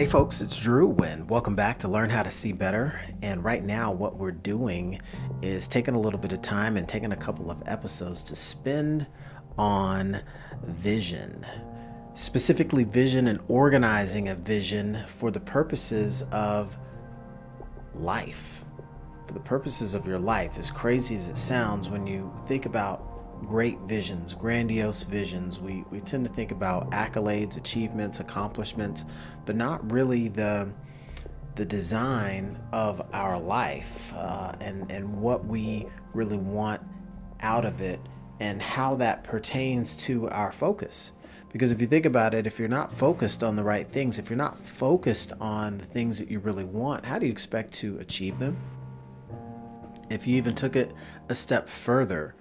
Hey folks, it's Drew and welcome back to Learn How to See Better. And right now, what we're doing is taking a little bit of time and taking a couple of episodes to spend on vision. Specifically, vision and organizing a vision for the purposes of life. For the purposes of your life, as crazy as it sounds, when you think about great visions, grandiose visions. We, we tend to think about accolades, achievements, accomplishments, but not really the the design of our life uh, and and what we really want out of it and how that pertains to our focus. Because if you think about it, if you're not focused on the right things, if you're not focused on the things that you really want, how do you expect to achieve them? If you even took it a step further,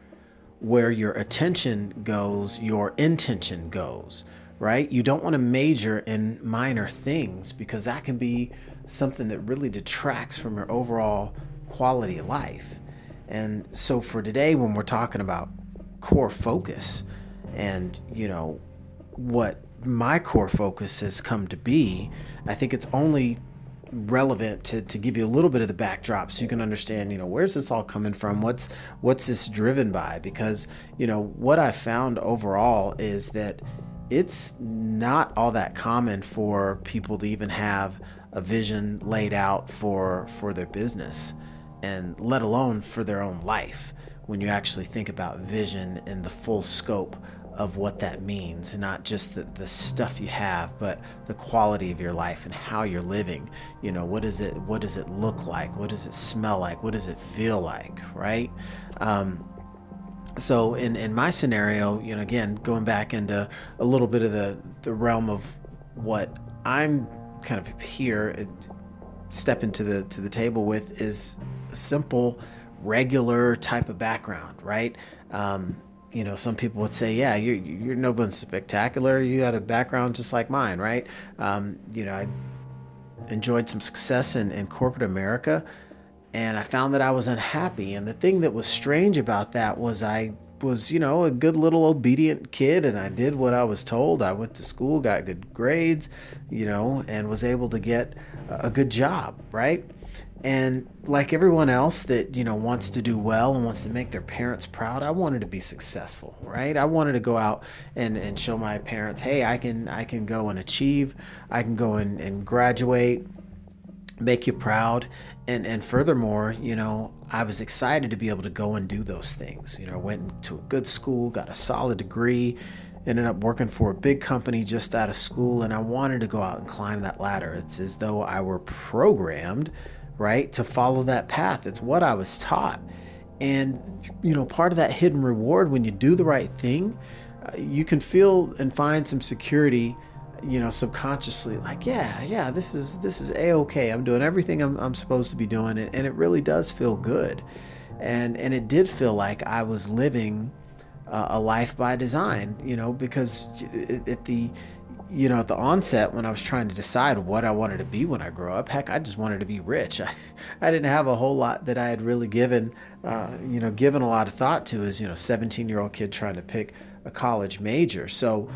where your attention goes, your intention goes, right? You don't want to major in minor things because that can be something that really detracts from your overall quality of life. And so for today, when we're talking about core focus and, you know, what my core focus has come to be, I think it's only relevant to, to give you a little bit of the backdrop so you can understand you know where's this all coming from? What's what's this driven by? Because you know what i found overall is that it's not all that common for people to even have a vision laid out for for their business and let alone for their own life when you actually think about vision in the full scope of what that means, not just the, the stuff you have, but the quality of your life and how you're living. You know, what is it? What does it look like? What does it smell like? What does it feel like? Right? Um, so in, in my scenario, you know, again, going back into a little bit of the, the realm of what I'm kind of here, stepping into the to the table with is a simple, regular type of background, right? Um, you know, some people would say, yeah, you're, you're no one spectacular. You had a background just like mine, right? Um, you know, I enjoyed some success in, in corporate America and I found that I was unhappy. And the thing that was strange about that was I was, you know, a good little obedient kid and I did what I was told. I went to school, got good grades, you know, and was able to get a good job, right? And like everyone else that, you know, wants to do well and wants to make their parents proud, I wanted to be successful, right? I wanted to go out and, and show my parents, hey, I can I can go and achieve, I can go and, and graduate, make you proud. And and furthermore, you know, I was excited to be able to go and do those things. You know, I went to a good school, got a solid degree, ended up working for a big company just out of school, and I wanted to go out and climb that ladder. It's as though I were programmed right? To follow that path. It's what I was taught. And, you know, part of that hidden reward when you do the right thing, uh, you can feel and find some security, you know, subconsciously like, yeah, yeah, this is, this is a-okay. I'm doing everything I'm, I'm supposed to be doing. And, and it really does feel good. And, and it did feel like I was living uh, a life by design, you know, because at the, you know, at the onset when I was trying to decide what I wanted to be when I grow up, heck, I just wanted to be rich. I, I didn't have a whole lot that I had really given, uh, you know, given a lot of thought to as, you know, 17 year old kid trying to pick a college major. So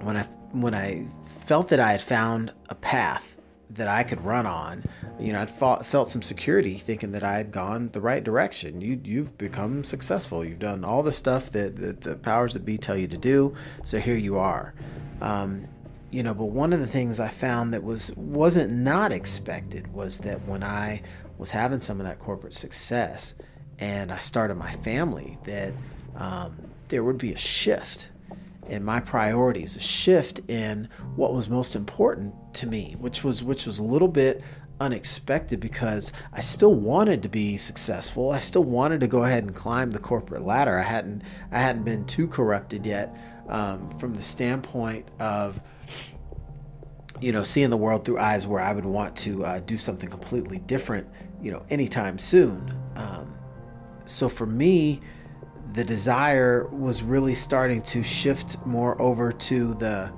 when I, when I felt that I had found a path that I could run on, you know, I felt some security thinking that I had gone the right direction. You, you've become successful. You've done all the stuff that, that the powers that be tell you to do. So here you are. Um, you know, but one of the things I found that was wasn't not expected was that when I was having some of that corporate success and I started my family, that um, there would be a shift in my priorities, a shift in what was most important to me, which was which was a little bit unexpected because I still wanted to be successful. I still wanted to go ahead and climb the corporate ladder. I hadn't I hadn't been too corrupted yet um, from the standpoint of you know seeing the world through eyes where I would want to uh, do something completely different you know anytime soon. Um, so for me, the desire was really starting to shift more over to the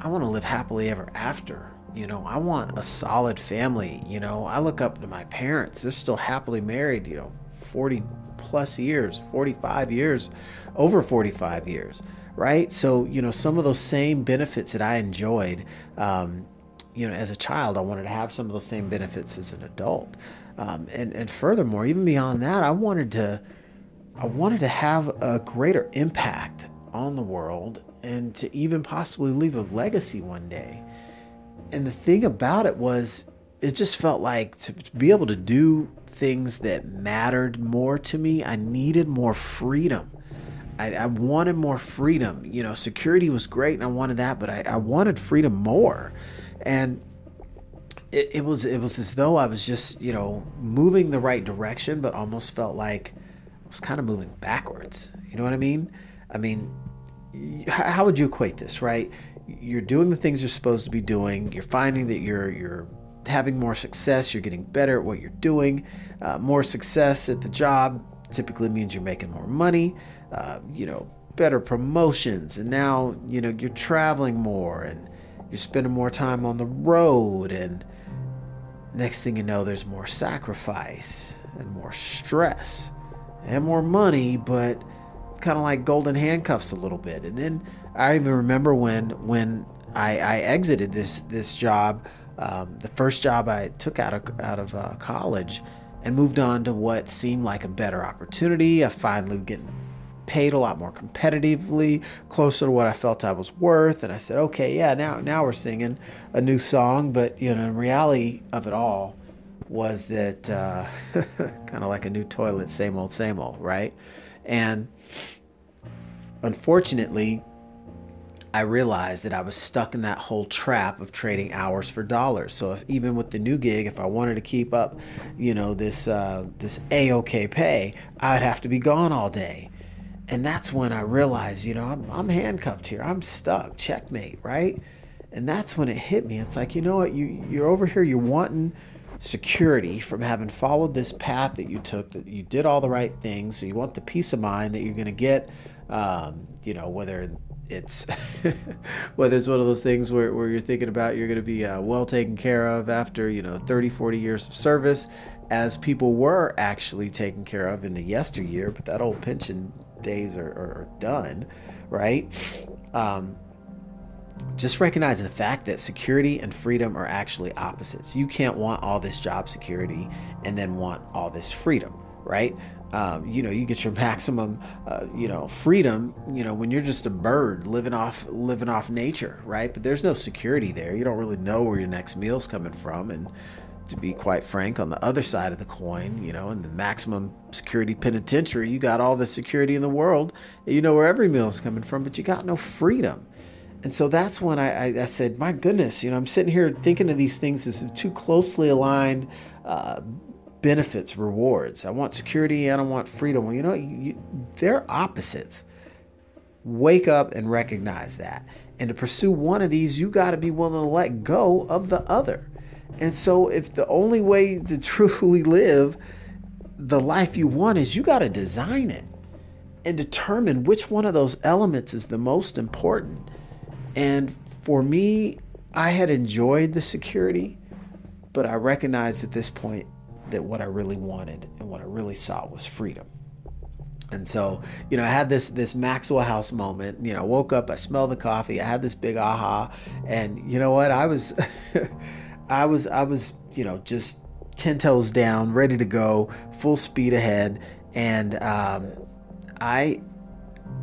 I want to live happily ever after. You know, I want a solid family. You know, I look up to my parents. They're still happily married, you know, 40 plus years, 45 years, over 45 years right? So, you know, some of those same benefits that I enjoyed, um, you know, as a child, I wanted to have some of those same benefits as an adult. Um, and, and furthermore, even beyond that, I wanted to, I wanted to have a greater impact on the world and to even possibly leave a legacy one day. And the thing about it was, it just felt like to be able to do things that mattered more to me, I needed more freedom. I, I, wanted more freedom. You know, security was great and I wanted that, but I, I wanted freedom more. And it, it was it was as though I was just, you know, moving the right direction, but almost felt like was kind of moving backwards. You know what I mean? I mean, how would you equate this, right? You're doing the things you're supposed to be doing. You're finding that you're you're having more success. You're getting better at what you're doing. Uh, more success at the job typically means you're making more money. Uh, you know, better promotions, and now you know you're traveling more and you're spending more time on the road. And next thing you know, there's more sacrifice and more stress and more money, but it's kind of like golden handcuffs a little bit. And then I even remember when when I, I exited this this job, um, the first job I took out of out of uh, college, and moved on to what seemed like a better opportunity. I finally getting paid a lot more competitively, closer to what I felt I was worth. And I said, okay, yeah, now now we're singing a new song. But you know, in reality of it all was that uh, kind of like a new toilet, same old, same old, right? And unfortunately, I realized that I was stuck in that whole trap of trading hours for dollars. So if even with the new gig, if I wanted to keep up, you know, this uh, this a-okay pay, I'd have to be gone all day. And that's when I realized, you know, I'm, I'm handcuffed here. I'm stuck. Checkmate, right? And that's when it hit me. It's like, you know what? You you're over here. You're wanting security from having followed this path that you took. That you did all the right things. So you want the peace of mind that you're going to get. Um, you know, whether it's whether it's one of those things where, where you're thinking about you're going to be uh, well taken care of after you know 30 40 years of service as people were actually taken care of in the yesteryear but that old pension days are, are done right um, just recognize the fact that security and freedom are actually opposites. You can't want all this job security and then want all this freedom right? Um, you know you get your maximum uh, you know freedom you know when you're just a bird living off living off nature right? But there's no security there. You don't really know where your next meal's coming from. And to be quite frank on the other side of the coin you know in the maximum security penitentiary you got all the security in the world. You know where every meal's coming from but you got no freedom and so that's when I, I, I said my goodness you know i'm sitting here thinking of these things as too closely aligned uh, benefits, rewards. I want security and I want freedom. Well, you know, you, they're opposites. Wake up and recognize that. And to pursue one of these, you got to be willing to let go of the other. And so, if the only way to truly live the life you want is you got to design it and determine which one of those elements is the most important. And for me, I had enjoyed the security, but I recognized at this point that what I really wanted and what I really sought was freedom. And so, you know, I had this this Maxwell House moment. You know, I woke up, I smelled the coffee, I had this big aha, and you know what? I was, I was, I was, you know, just ten toes down, ready to go, full speed ahead, and um, I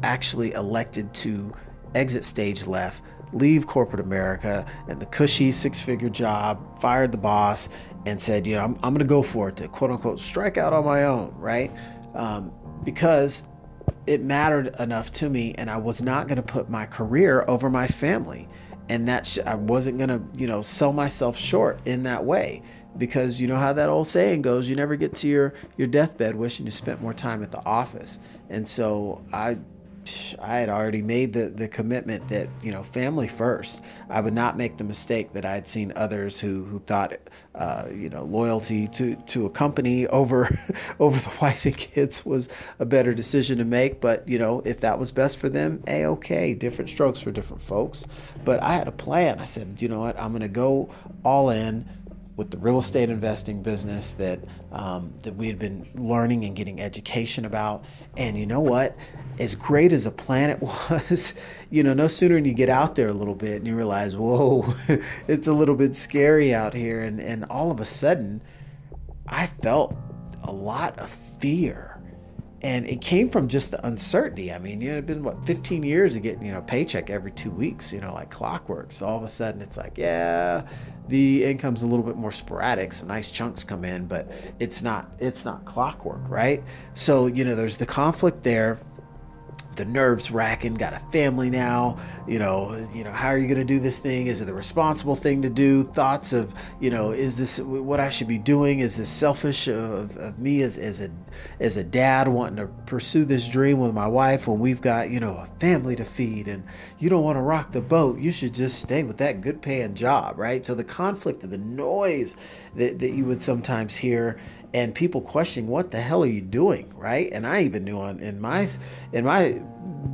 actually elected to exit stage left, leave corporate America and the cushy six figure job, fired the boss, and said, you know, I'm, I'm going to go for it to quote unquote strike out on my own, right? Um, because it mattered enough to me and I was not going to put my career over my family. And that sh- I wasn't going to, you know, sell myself short in that way because you know how that old saying goes you never get to your your deathbed wishing you spent more time at the office and so i I had already made the, the commitment that, you know, family first. I would not make the mistake that I had seen others who, who thought, uh, you know, loyalty to, to a company over, over the wife and kids was a better decision to make. But, you know, if that was best for them, a okay, different strokes for different folks. But I had a plan. I said, you know what, I'm going to go all in with the real estate investing business that um, that we had been learning and getting education about. And you know what? As great as a planet was, you know, no sooner than you get out there a little bit and you realize, whoa, it's a little bit scary out here. And and all of a sudden, I felt a lot of fear and it came from just the uncertainty. I mean, you know, it's been what 15 years of getting you know paycheck every two weeks, you know, like clockwork. So all of a sudden, it's like, yeah, the income's a little bit more sporadic. Some nice chunks come in, but it's not it's not clockwork, right? So you know, there's the conflict there the nerves racking got a family now you know you know how are you going to do this thing? Is it the responsible thing to do? Thoughts of you know is this what i should be doing? Is this selfish of, of me as, as a as a dad wanting to pursue this dream with my wife when we've got you know a family to feed and you don't want to rock the boat? You should just stay with that good paying job right? So the conflict of the noise that, that you would sometimes hear and people questioning what the hell are you doing? Right? And i even knew on in my in my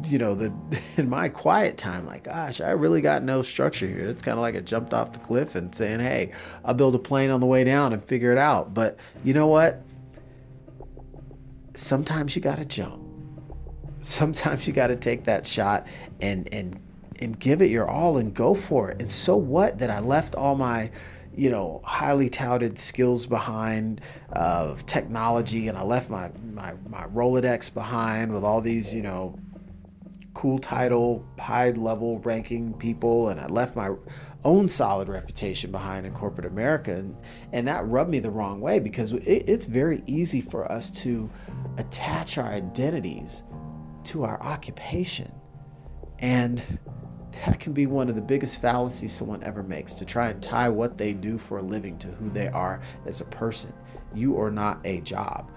you know the in my quiet time like gosh i really got no structure here. It's kind of like i jumped off the cliff and saying hey i'll build a plane on the way down and figure it out. But you know what? Sometimes you got to jump. Sometimes you got to take that shot and and and give it your all and go for it. And so what that i left all my you know, highly touted skills behind of technology, and I left my, my my Rolodex behind with all these, you know, cool title, high level ranking people, and I left my own solid reputation behind in corporate America, and and that rubbed me the wrong way because it, it's very easy for us to attach our identities to our occupation, and that can be one of the biggest fallacies someone ever makes to try and tie what they do for a living to who they are as a person. You are not a job,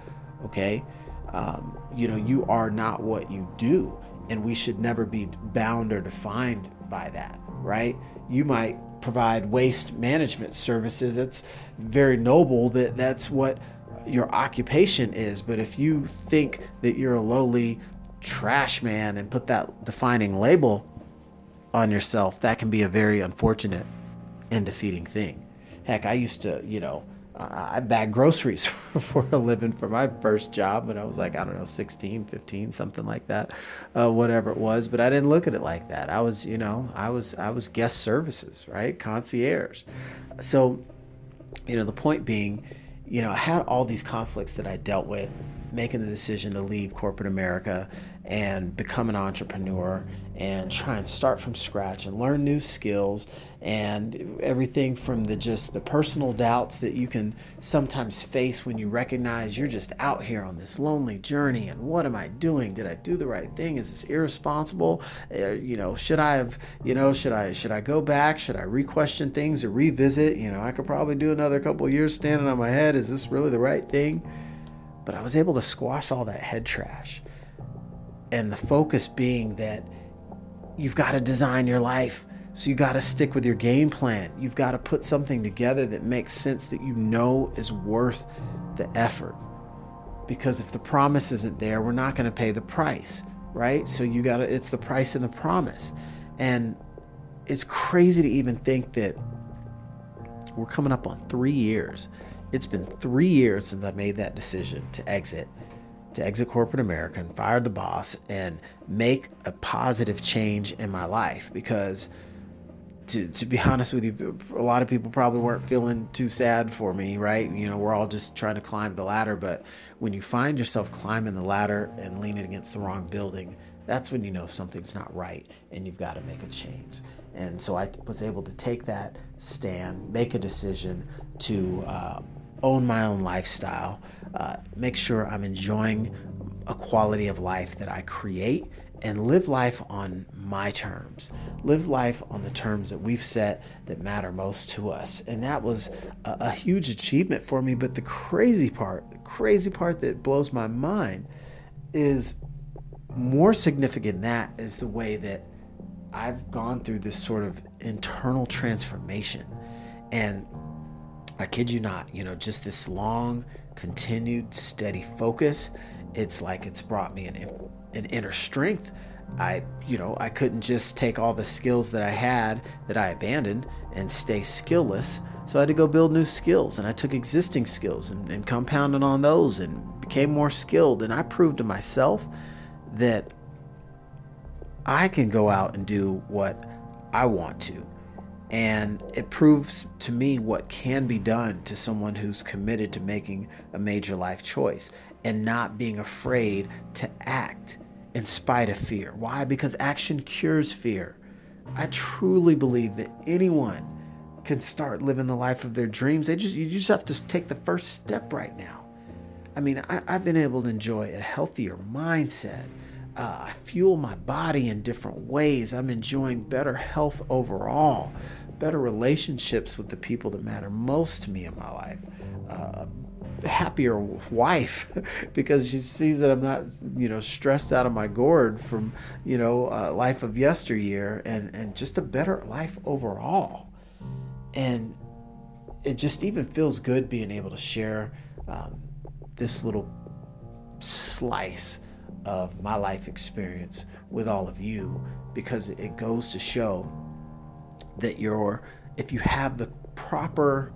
okay? Um, you know, you are not what you do, and we should never be bound or defined by that, right? You might provide waste management services. It's very noble that that's what your occupation is, but if you think that you're a lowly trash man and put that defining label on yourself, that can be a very unfortunate and defeating thing. Heck, I used to, you know, I bag groceries for a living for my first job when I was like, I don't know, 16, 15, something like that, uh, whatever it was. But I didn't look at it like that. I was, you know, I was, I was guest services, right? Concierge. So, you know, the point being, you know, I had all these conflicts that I dealt with making the decision to leave corporate America and become an entrepreneur and try and start from scratch and learn new skills and everything from the just the personal doubts that you can sometimes face when you recognize you're just out here on this lonely journey and what am I doing? Did I do the right thing? Is this irresponsible? Uh, you know should I have you know should I should I go back? Should I re-question things or revisit? You know I could probably do another couple years standing on my head. Is this really the right thing? But I was able to squash all that head trash. And the focus being that you've got to design your life. So you got to stick with your game plan. You've got to put something together that makes sense that you know is worth the effort. Because if the promise isn't there, we're not going to pay the price, right? So you got to it's the price and the promise. And it's crazy to even think that we're coming up on 3 years. It's been 3 years since I made that decision to exit to exit corporate America and fire the boss and make a positive change in my life because to, to be honest with you, a lot of people probably weren't feeling too sad for me, right? You know, we're all just trying to climb the ladder. But when you find yourself climbing the ladder and leaning against the wrong building, that's when you know something's not right and you've got to make a change. And so I was able to take that stand, make a decision to uh, own my own lifestyle, uh, make sure I'm enjoying a quality of life that I create and live life on my terms. Live life on the terms that we've set that matter most to us. And that was a, a, huge achievement for me. But the crazy part, the crazy part that blows my mind is more significant than that is the way that I've gone through this sort of internal transformation. And I kid you not, you know, just this long, continued, steady focus. It's like it's brought me an, an inner strength. I, you know, I couldn't just take all the skills that I had that I abandoned and stay skillless. So I had to go build new skills, and I took existing skills and, and compounded on those and became more skilled. And I proved to myself that I can go out and do what I want to. And it proves to me what can be done to someone who's committed to making a major life choice and not being afraid to act in spite of fear. Why? Because action cures fear. I truly believe that anyone can start living the life of their dreams. They just you just have to take the first step right now. I mean, I, have been able to enjoy a healthier mindset. Uh, I fuel my body in different ways. I'm enjoying better health overall, better relationships with the people that matter most to me in my life, uh, happier wife because she sees that I'm not, you know, stressed out of my gourd from, you know, uh, life of yesteryear and, and just a better life overall. And it just even feels good being able to share um, this little slice of my life experience with all of you because it goes to show that you're, if you have the proper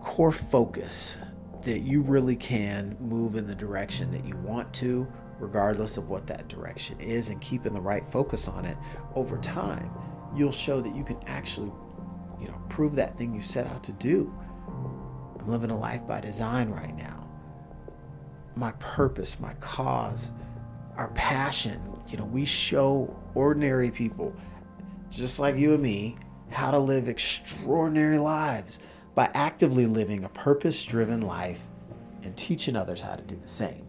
core focus that you really can move in the direction that you want to, regardless of what that direction is, and keeping the right focus on it over time, you'll show that you can actually, you know, prove that thing you set out to do. I'm living a life by design right now. My purpose, my cause, our passion, you know, we show ordinary people, just like you and me, how to live extraordinary lives by actively living a purpose driven life and teaching others how to do the same.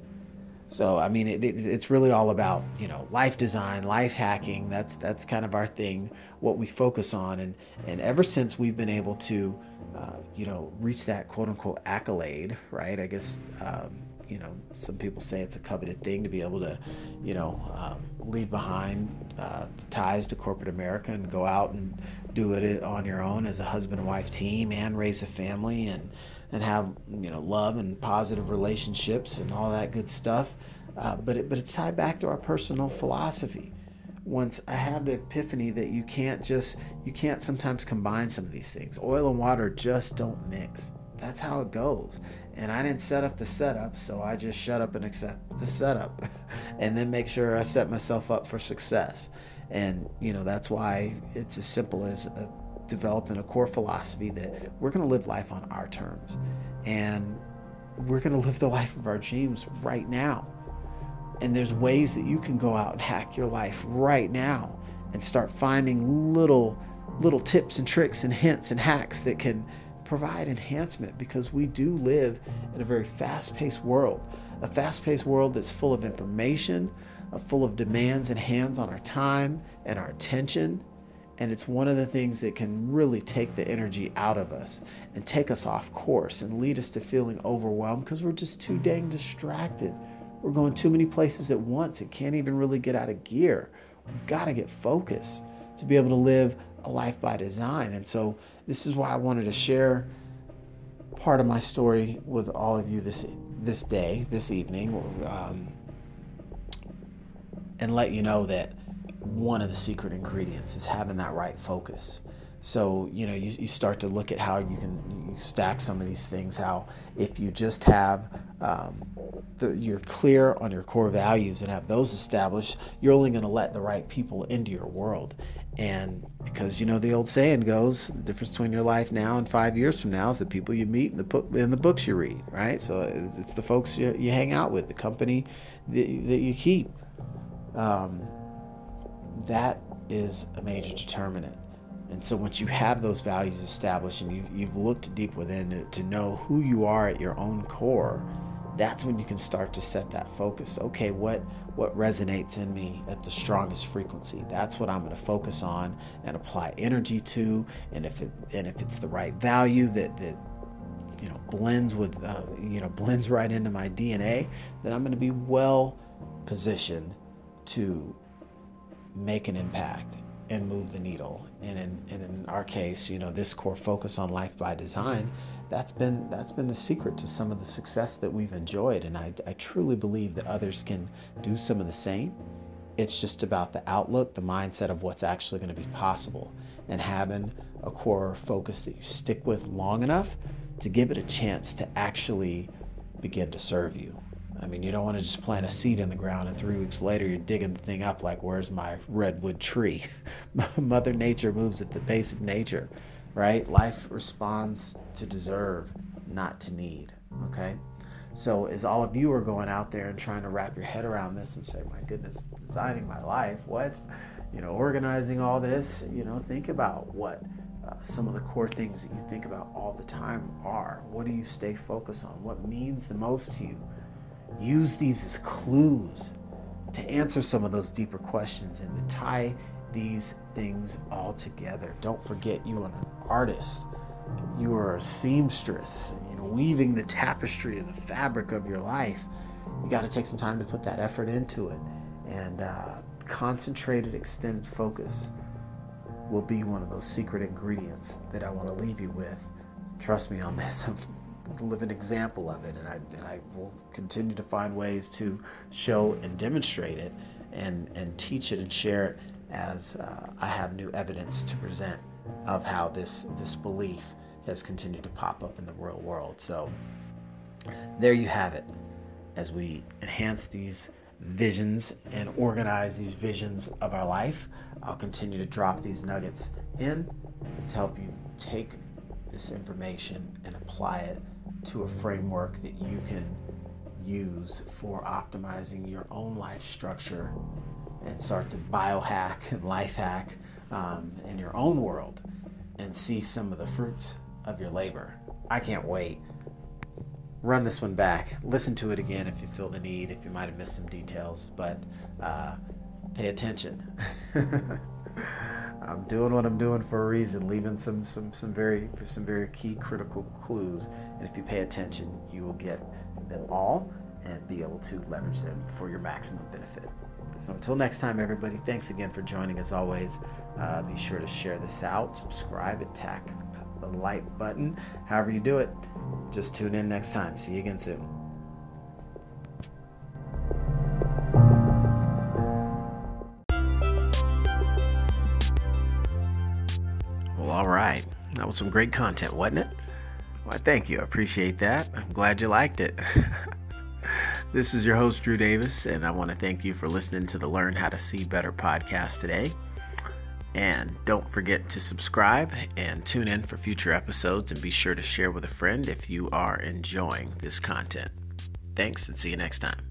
So I mean, it, it, it's really all about you know life design, life hacking. That's that's kind of our thing, what we focus on, and and ever since we've been able to, uh, you know, reach that quote unquote accolade, right? I guess um, you know some people say it's a coveted thing to be able to, you know, um, leave behind uh, the ties to corporate America and go out and do it on your own as a husband and wife team and raise a family and and have you know love and positive relationships and all that good stuff. Uh, but it, but it's tied back to our personal philosophy. Once I had the epiphany that you can't just you can't sometimes combine some of these things. Oil and water just don't mix. That's how it goes. And I didn't set up the setup, so I just shut up and accept the setup, and then make sure I set myself up for success. And, you know, that's why it's as simple as a, developing a core philosophy that we're going to live life on our terms. And we're going to live the life of our dreams right now. And there's ways that you can go out and hack your life right now and start finding little little tips and tricks and hints and hacks that can provide enhancement because we do live in a very fast-paced world. A fast-paced world that's full of information, uh, full of demands and hands on our time and our attention. And it's one of the things that can really take the energy out of us and take us off course and lead us to feeling overwhelmed because we're just too dang distracted. We're going too many places at once and can't even really get out of gear. We've got to get focused to be able to live a life by design. And so, this is why I wanted to share part of my story with all of you this this day, this evening. Um, and let you know that one of the secret ingredients is having that right focus. So, you know, you, you start to look at how you can you stack some of these things, how if you just have, um, the, you're clear on your core values and have those established, you're only going to let the right people into your world. And because, you know, the old saying goes, the difference between your life now and five years from now is the people you meet and the, and the books you read, right? So it's the folks you, you hang out with, the company that, that you keep um, that is a major determinant. And so once you have those values established and you've, you've looked deep within to, to know who you are at your own core, that's when you can start to set that focus. Okay, what what resonates in me at the strongest frequency? That's what I'm going to focus on and apply energy to. And if it and if it's the right value that that you know blends with uh, you know blends right into my DNA, then I'm going to be well positioned to make an impact and move the needle. And in, and in our case, you know, this core focus on life by design, that's been that's been the secret to some of the success that we've enjoyed. And I, I truly believe that others can do some of the same It's just about the outlook, the mindset of what's actually going to be possible, and having a core focus that you stick with long enough to give it a chance to actually begin to serve you. I mean, you don't want to just plant a seed in the ground and three weeks later you're digging the thing up like, where's my redwood tree? Mother Nature moves at the pace of nature, right? Life responds to deserve, not to need, okay? So, as all of you are going out there and trying to wrap your head around this and say, my goodness, designing my life, what? You know, organizing all this, you know, think about what uh, some of the core things that you think about all the time are. What do you stay focused on? What means the most to you? Use these as clues to answer some of those deeper questions and to tie these things all together. Don't forget, you are an artist. You are a seamstress, you know, weaving the tapestry of the fabric of your life. You got to take some time to put that effort into it. And uh, concentrated, extended focus will be one of those secret ingredients that I want to leave you with. Trust me on this. I'm live an example of it, and I, and I will continue to find ways to show and demonstrate it and, and teach it and share it as uh, I have new evidence to present of how this, this belief has continued to pop up in the real world. So there you have it. As we enhance these visions and organize these visions of our life, I'll continue to drop these nuggets in to help you take this information and apply it to a framework that you can use for optimizing your own life structure and start to biohack and life hack um, in your own world and see some of the fruits of your labor. I can't wait. Run this one back. Listen to it again if you feel the need, if you might have missed some details, but uh, pay attention. I'm doing what I'm doing for a reason, leaving some some some very some very key critical clues. And if you pay attention, you will get them all and be able to leverage them for your maximum benefit. So until next time, everybody, thanks again for joining. As always, uh, be sure to share this out, subscribe, attack the like button. However you do it, just tune in next time. See you again soon. Well, all right. That was some great content, wasn't it? Well, thank you. I appreciate that. I'm glad you liked it. this is your host, Drew Davis, and I want to thank you for listening to the Learn How to See Better podcast today. And don't forget to subscribe and tune in for future episodes and be sure to share with a friend if you are enjoying this content. Thanks and see you next time.